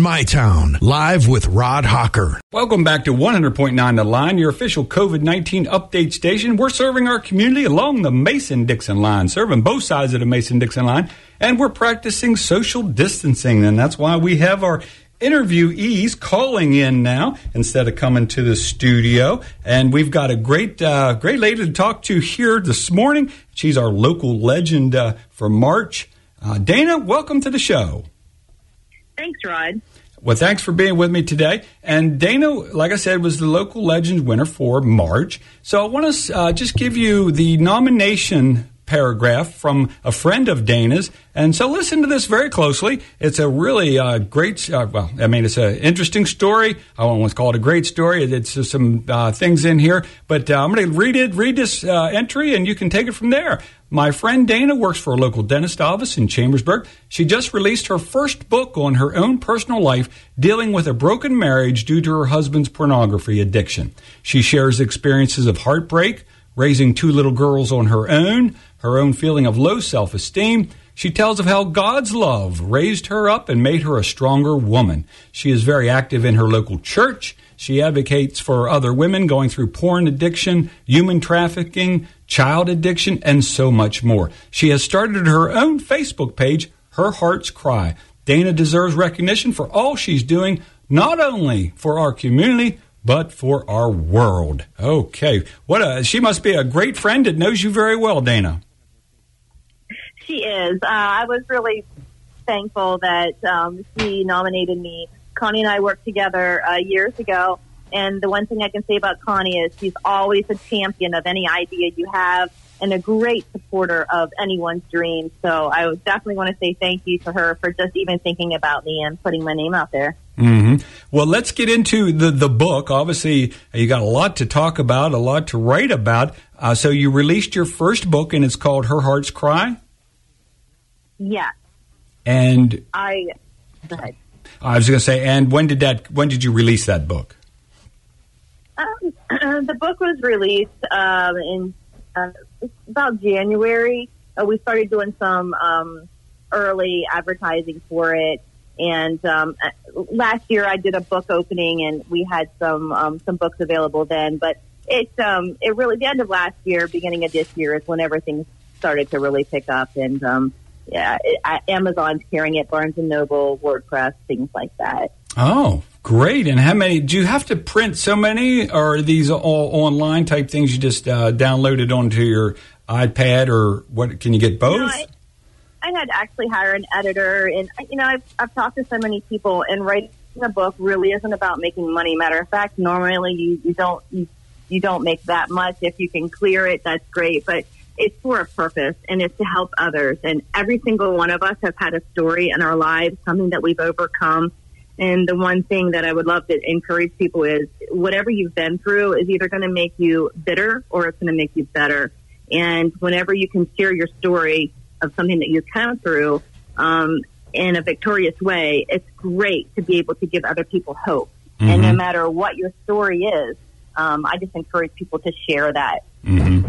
My Town, live with Rod Hawker. Welcome back to 100.9 The Line, your official COVID 19 update station. We're serving our community along the Mason Dixon line, serving both sides of the Mason Dixon line, and we're practicing social distancing. And that's why we have our interviewees calling in now instead of coming to the studio. And we've got a great, uh, great lady to talk to here this morning. She's our local legend uh, for March. Uh, Dana, welcome to the show. Thanks, Rod. Well, thanks for being with me today. And Dana, like I said, was the local legends winner for March. So I want to uh, just give you the nomination paragraph from a friend of Dana's. And so listen to this very closely. It's a really uh, great, uh, well, I mean, it's an interesting story. I won't want to call it a great story. It's some uh, things in here, but uh, I'm going to read it, read this uh, entry, and you can take it from there. My friend Dana works for a local dentist office in Chambersburg. She just released her first book on her own personal life dealing with a broken marriage due to her husband's pornography addiction. She shares experiences of heartbreak, raising two little girls on her own, her own feeling of low self esteem. She tells of how God's love raised her up and made her a stronger woman. She is very active in her local church. She advocates for other women going through porn addiction, human trafficking, child addiction, and so much more. She has started her own Facebook page, Her Heart's Cry. Dana deserves recognition for all she's doing, not only for our community, but for our world. Okay. What a, she must be a great friend that knows you very well, Dana. She is. Uh, I was really thankful that um, she nominated me. Connie and I worked together uh, years ago, and the one thing I can say about Connie is she's always a champion of any idea you have and a great supporter of anyone's dreams. So I definitely want to say thank you to her for just even thinking about me and putting my name out there. Well, let's get into the, the book. Obviously, you got a lot to talk about, a lot to write about. Uh, so you released your first book, and it's called Her Heart's Cry. Yeah. And I. Go ahead. I was going to say, and when did that? When did you release that book? Um, the book was released um, in uh, about January. Uh, we started doing some um, early advertising for it, and um, last year I did a book opening, and we had some um, some books available then. But it's um, it really the end of last year, beginning of this year is when everything started to really pick up, and um, yeah, it, uh, Amazon's carrying it, Barnes and Noble, WordPress, things like that. Oh, great! And how many? Do you have to print so many, or are these all online type things you just uh, downloaded onto your iPad, or what? Can you get both? You know, I, I had actually hire an editor, and you know, I've, I've talked to so many people, and writing a book really isn't about making money. Matter of fact, normally you, you don't you, you don't make that much. If you can clear it, that's great, but it's for a purpose and it's to help others. And every single one of us has had a story in our lives, something that we've overcome. And the one thing that I would love to encourage people is whatever you've been through is either going to make you bitter or it's going to make you better. And whenever you can share your story of something that you've come through um, in a victorious way, it's great to be able to give other people hope. Mm-hmm. And no matter what your story is, um, I just encourage people to share that. Mm-hmm.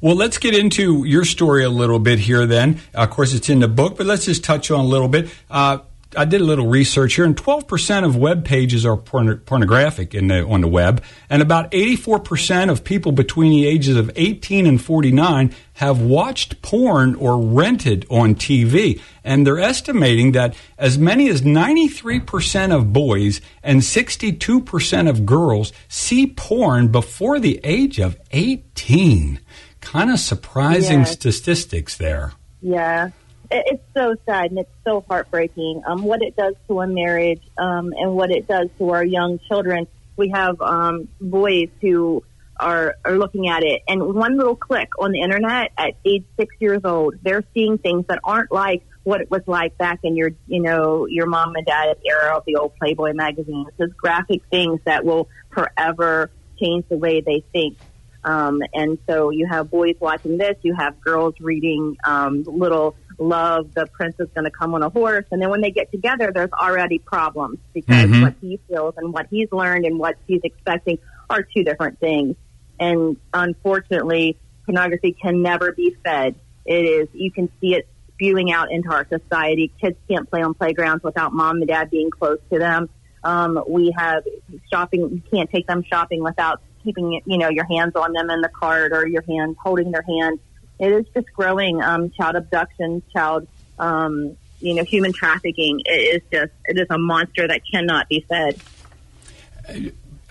Well, let's get into your story a little bit here then. Of course, it's in the book, but let's just touch on a little bit. Uh, I did a little research here, and 12% of web pages are porn- pornographic in the, on the web, and about 84% of people between the ages of 18 and 49 have watched porn or rented on TV. And they're estimating that as many as 93% of boys and 62% of girls see porn before the age of 18. Kind of surprising statistics there. Yeah it's so sad and it's so heartbreaking. Um, what it does to a marriage, um, and what it does to our young children. We have um, boys who are are looking at it, and one little click on the internet at age six years old, they're seeing things that aren't like what it was like back in your, you know, your mom and dad era of the old Playboy magazine. It's just graphic things that will forever change the way they think. Um, and so you have boys watching this, you have girls reading um, little love the prince is going to come on a horse. And then when they get together, there's already problems because mm-hmm. what he feels and what he's learned and what he's expecting are two different things. And unfortunately, pornography can never be fed. It is, you can see it spewing out into our society. Kids can't play on playgrounds without mom and dad being close to them. Um, we have shopping. You can't take them shopping without keeping, you know, your hands on them in the cart or your hand holding their hand. It is just growing. Um, child abduction, child, um, you know, human trafficking. It is just, it is a monster that cannot be fed.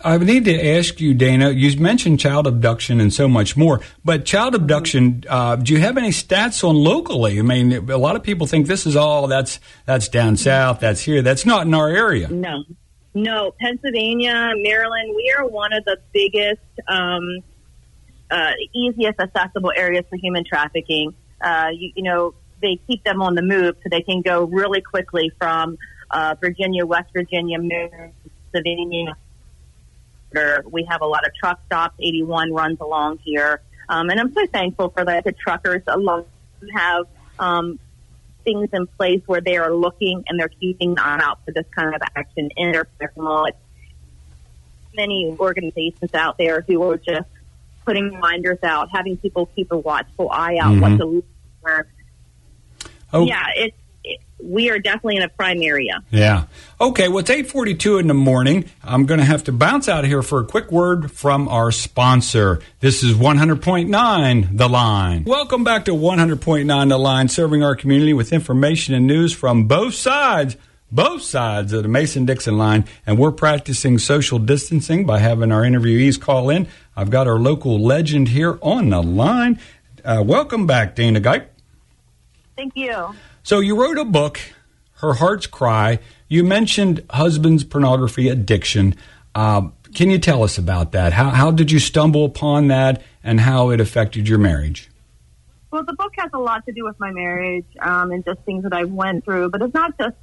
I need to ask you, Dana. You mentioned child abduction and so much more, but child abduction. Uh, do you have any stats on locally? I mean, a lot of people think this is all that's that's down south, that's here. That's not in our area. No, no. Pennsylvania, Maryland. We are one of the biggest, um, uh, easiest accessible areas for human trafficking. Uh, you, you know, they keep them on the move so they can go really quickly from uh, Virginia, West Virginia, Maryland, Pennsylvania we have a lot of truck stops. 81 runs along here. Um, and I'm so thankful for that. The truckers alone have um, things in place where they are looking and they're keeping an eye out for this kind of action in their personal. Many organizations out there who are just putting reminders out, having people keep a watchful eye out, mm-hmm. what to look for. Oh. Yeah, it's we are definitely in a prime area. Yeah. Okay. Well, it's eight forty-two in the morning. I'm going to have to bounce out here for a quick word from our sponsor. This is one hundred point nine, The Line. Welcome back to one hundred point nine, The Line, serving our community with information and news from both sides. Both sides of the Mason Dixon line, and we're practicing social distancing by having our interviewees call in. I've got our local legend here on the line. Uh, welcome back, Dana Gipe. Thank you. So you wrote a book, Her Heart's Cry. You mentioned husband's pornography addiction. Uh, can you tell us about that? How, how did you stumble upon that and how it affected your marriage? Well, the book has a lot to do with my marriage um, and just things that I went through, but it's not just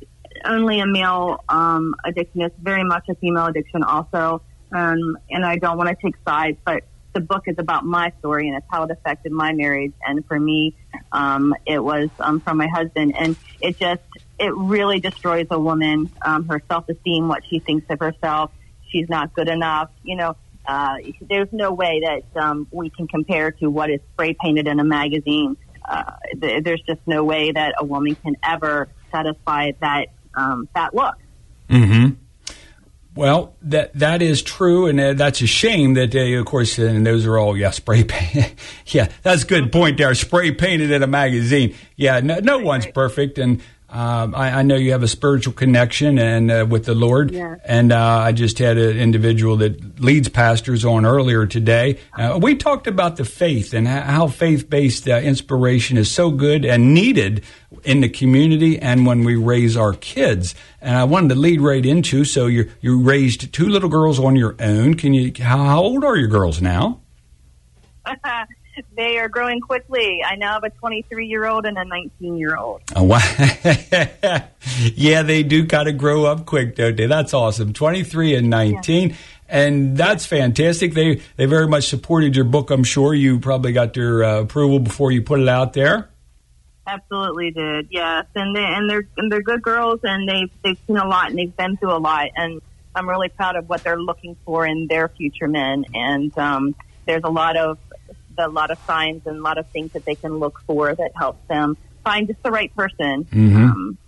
only a male um, addiction. It's very much a female addiction also. Um, and I don't want to take sides, but the book is about my story and it's how it affected my marriage. And for me, um, it was um, from my husband, and it just it really destroys a woman, um, her self esteem, what she thinks of herself. She's not good enough. You know, uh, there's no way that um, we can compare to what is spray painted in a magazine. Uh, th- there's just no way that a woman can ever satisfy that um, that look. Mm-hmm. Well, that that is true, and uh, that's a shame that, uh, of course, and those are all yeah spray paint. yeah, that's a good point there. Spray painted in a magazine. Yeah, no, no one's perfect, and um, I, I, know you have a spiritual connection and uh, with the Lord, yeah. and uh, I just had an individual that leads pastors on earlier today. Uh, we talked about the faith and how faith-based uh, inspiration is so good and needed in the community and when we raise our kids. And I wanted to lead right into so you you raised two little girls on your own. Can you? How, how old are your girls now? they are growing quickly. I now have a 23 year old and a 19 year old. Oh, wow. yeah, they do kind of grow up quick, don't they? That's awesome. 23 and 19. Yeah. And that's fantastic. They they very much supported your book. I'm sure you probably got their uh, approval before you put it out there. Absolutely did. Yes, and they and they're and they're good girls, and they've they've seen a lot, and they've been through a lot, and I'm really proud of what they're looking for in their future men. And um, there's a lot of a lot of signs and a lot of things that they can look for that helps them find just the right person. Mm-hmm. Um,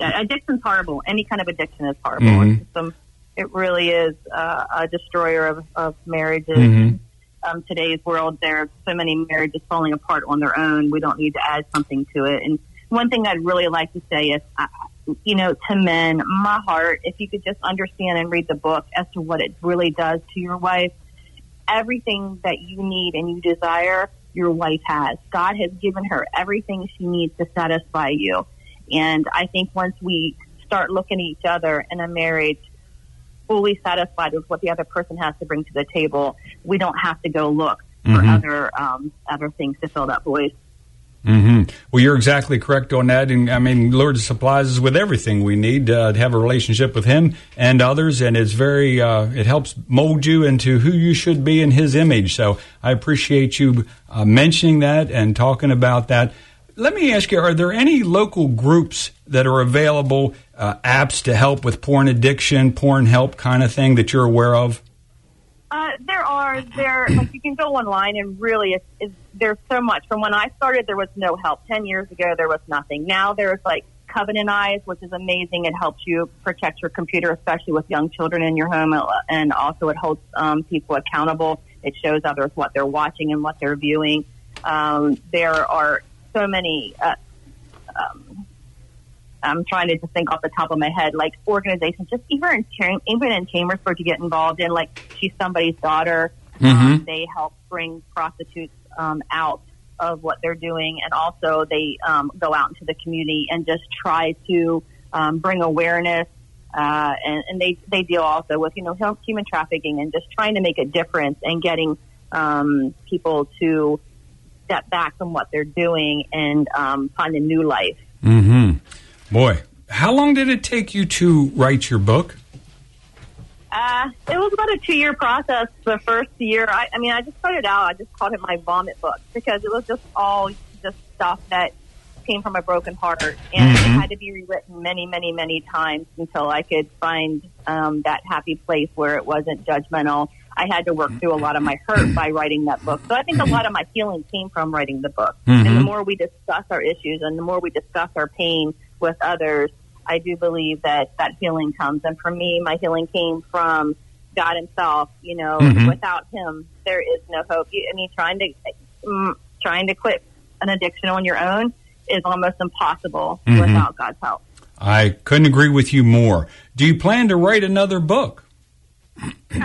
addiction's horrible. Any kind of addiction is horrible. Mm-hmm. Some, it really is uh, a destroyer of, of marriages. Mm-hmm. Um, today's world, there are so many marriages falling apart on their own. We don't need to add something to it. And one thing I'd really like to say is, uh, you know, to men, my heart, if you could just understand and read the book as to what it really does to your wife, everything that you need and you desire, your wife has. God has given her everything she needs to satisfy you. And I think once we start looking at each other in a marriage fully satisfied with what the other person has to bring to the table, we don't have to go look mm-hmm. for other um, other things to fill that void. Mm-hmm. Well, you're exactly correct on that. And I mean, Lord supplies us with everything we need uh, to have a relationship with Him and others. And it's very, uh, it helps mold you into who you should be in His image. So I appreciate you uh, mentioning that and talking about that. Let me ask you, are there any local groups that are available, uh, apps to help with porn addiction, porn help kind of thing that you're aware of? Uh, there are there like you can go online and really it's, it's, there's so much. From when I started, there was no help. Ten years ago, there was nothing. Now there's like Covenant Eyes, which is amazing. It helps you protect your computer, especially with young children in your home, and also it holds um, people accountable. It shows others what they're watching and what they're viewing. Um, there are so many. Uh, I'm trying to just think off the top of my head, like organizations, just even in even in Chambersburg to get involved in. Like she's somebody's daughter. Mm-hmm. Um, they help bring prostitutes um, out of what they're doing, and also they um, go out into the community and just try to um, bring awareness. Uh, and, and they they deal also with you know human trafficking and just trying to make a difference and getting um, people to step back from what they're doing and um, find a new life. Mm-hmm. Boy, how long did it take you to write your book? Uh, it was about a two year process. The first year, I, I mean, I just started out, I just called it my vomit book because it was just all just stuff that came from a broken heart. And Mhm. it had to be rewritten many, many, many times until I could find um, that happy place where it wasn't judgmental. I had to work through a lot of my hurt by writing that book. So I think a lot of my healing came from writing the book. And the Mhm. more we discuss our issues and the more we discuss our pain with others, I do believe that that healing comes. And for me, my healing came from God Himself. You know, Mhm. without Him, there is no hope. You- I mean, trying to mm, trying to quit an addiction on your own is almost impossible Mhm. without God's help. I couldn't agree with you more. Do you plan to write another book?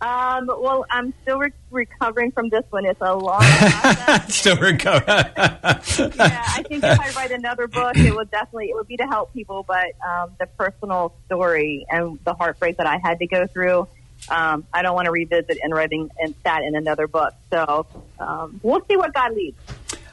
Um, well, I'm still re- recovering from this one. It's a long process. Still recover. yeah, I think if I write another book, it would definitely it would be to help people. But um, the personal story and the heartbreak that I had to go through, um, I don't want to revisit and writing and that in another book. So um, we'll see what God leads.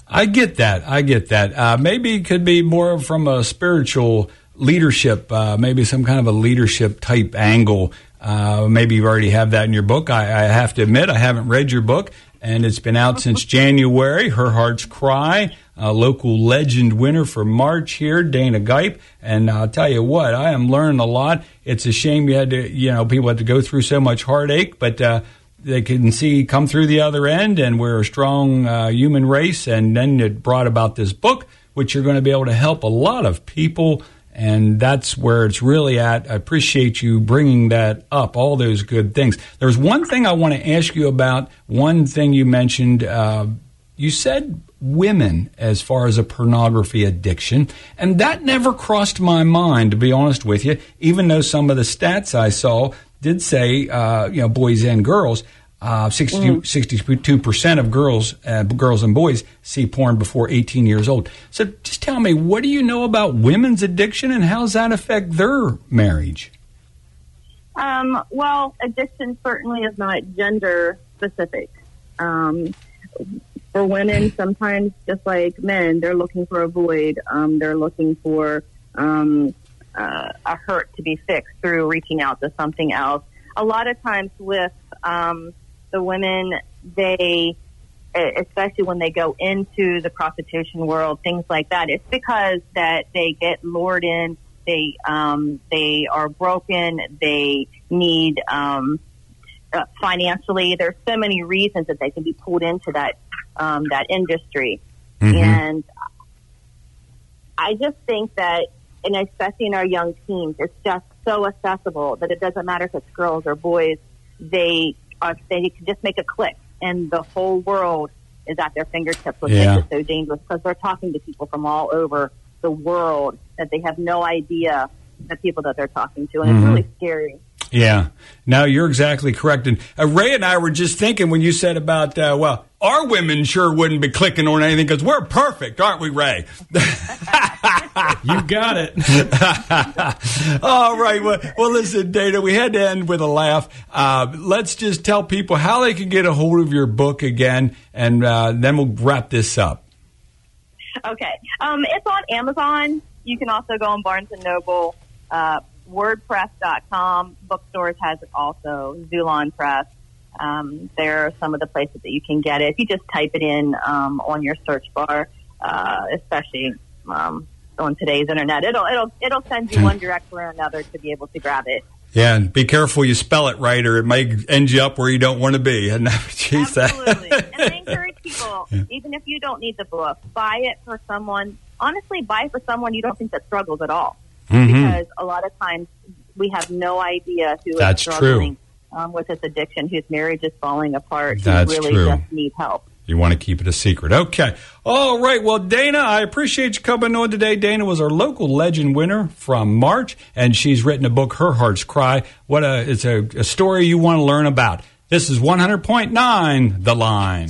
I get that. I get that. Uh, maybe it could be more from a spiritual leadership, uh, maybe some kind of a leadership type angle. Uh, maybe you already have that in your book. I, I have to admit, I haven't read your book, and it's been out since January. Her Heart's Cry, a local legend winner for March here, Dana Gipe. And I'll tell you what, I am learning a lot. It's a shame you had to, you know, people had to go through so much heartache, but uh, they can see come through the other end, and we're a strong uh, human race. And then it brought about this book, which you're going to be able to help a lot of people. And that's where it's really at. I appreciate you bringing that up, all those good things. There's one thing I want to ask you about. One thing you mentioned, uh, you said women as far as a pornography addiction. And that never crossed my mind, to be honest with you, even though some of the stats I saw did say, uh, you know, boys and girls. Uh, 62 percent of girls, uh, girls and boys see porn before 18 years old. So, just tell me, what do you know about women's addiction, and how does that affect their marriage? Um, well, addiction certainly is not gender specific. Um, for women, sometimes just like men, they're looking for a void. Um, they're looking for um, uh, a hurt to be fixed through reaching out to something else. A lot of times with um, the women, they, especially when they go into the prostitution world, things like that, it's because that they get lured in. They um, they are broken. They need um, uh, financially. There's so many reasons that they can be pulled into that um, that industry, and I just think that, and especially in our young teens, it's just so accessible that it doesn't matter if it's girls or boys. They they can just make a click, and the whole world is at their fingertips, which Yeah. makes it so dangerous because they're talking to people from all over the world that they have no idea the people that they're talking to, and Mhm. it's really scary. Yeah. Now you're exactly correct. And uh, Ray and I were just thinking when you said about, uh, well, our women sure wouldn't be clicking on anything because we're perfect, aren't we, Ray? You got it. All right. Well, well, listen, Dana, we had to end with a laugh. Uh, let's just tell people how they can get a hold of your book again, and uh, then we'll wrap this up. Okay. Um, it's on Amazon. You can also go on Barnes and Noble, uh, WordPress.com. Bookstores has it also. Xulon Press. Um, there are some of the places that you can get it. If you just type it in um, on your search bar, uh, especially um, on today's internet, it'll it'll it'll send you one direction or another to be able to grab it. Yeah, and be careful you spell it right, or it may end you up where you don't want to be. And said, Absolutely. and I encourage people, even if you don't need the book, buy it for someone. Honestly, buy it for someone you don't think that struggles at all. Mm-hmm. Because a lot of times we have no idea who is That's true. struggling um, with this addiction, whose marriage is falling apart, That's who really true. just need help. You want to keep it a secret. Okay. All right. Well, Dana, I appreciate you coming on today. Dana was our local legend winner from March, and she's written a book, Her Heart's Cry. What a, it's a, a story you want to learn about. This is 100.9 The Line.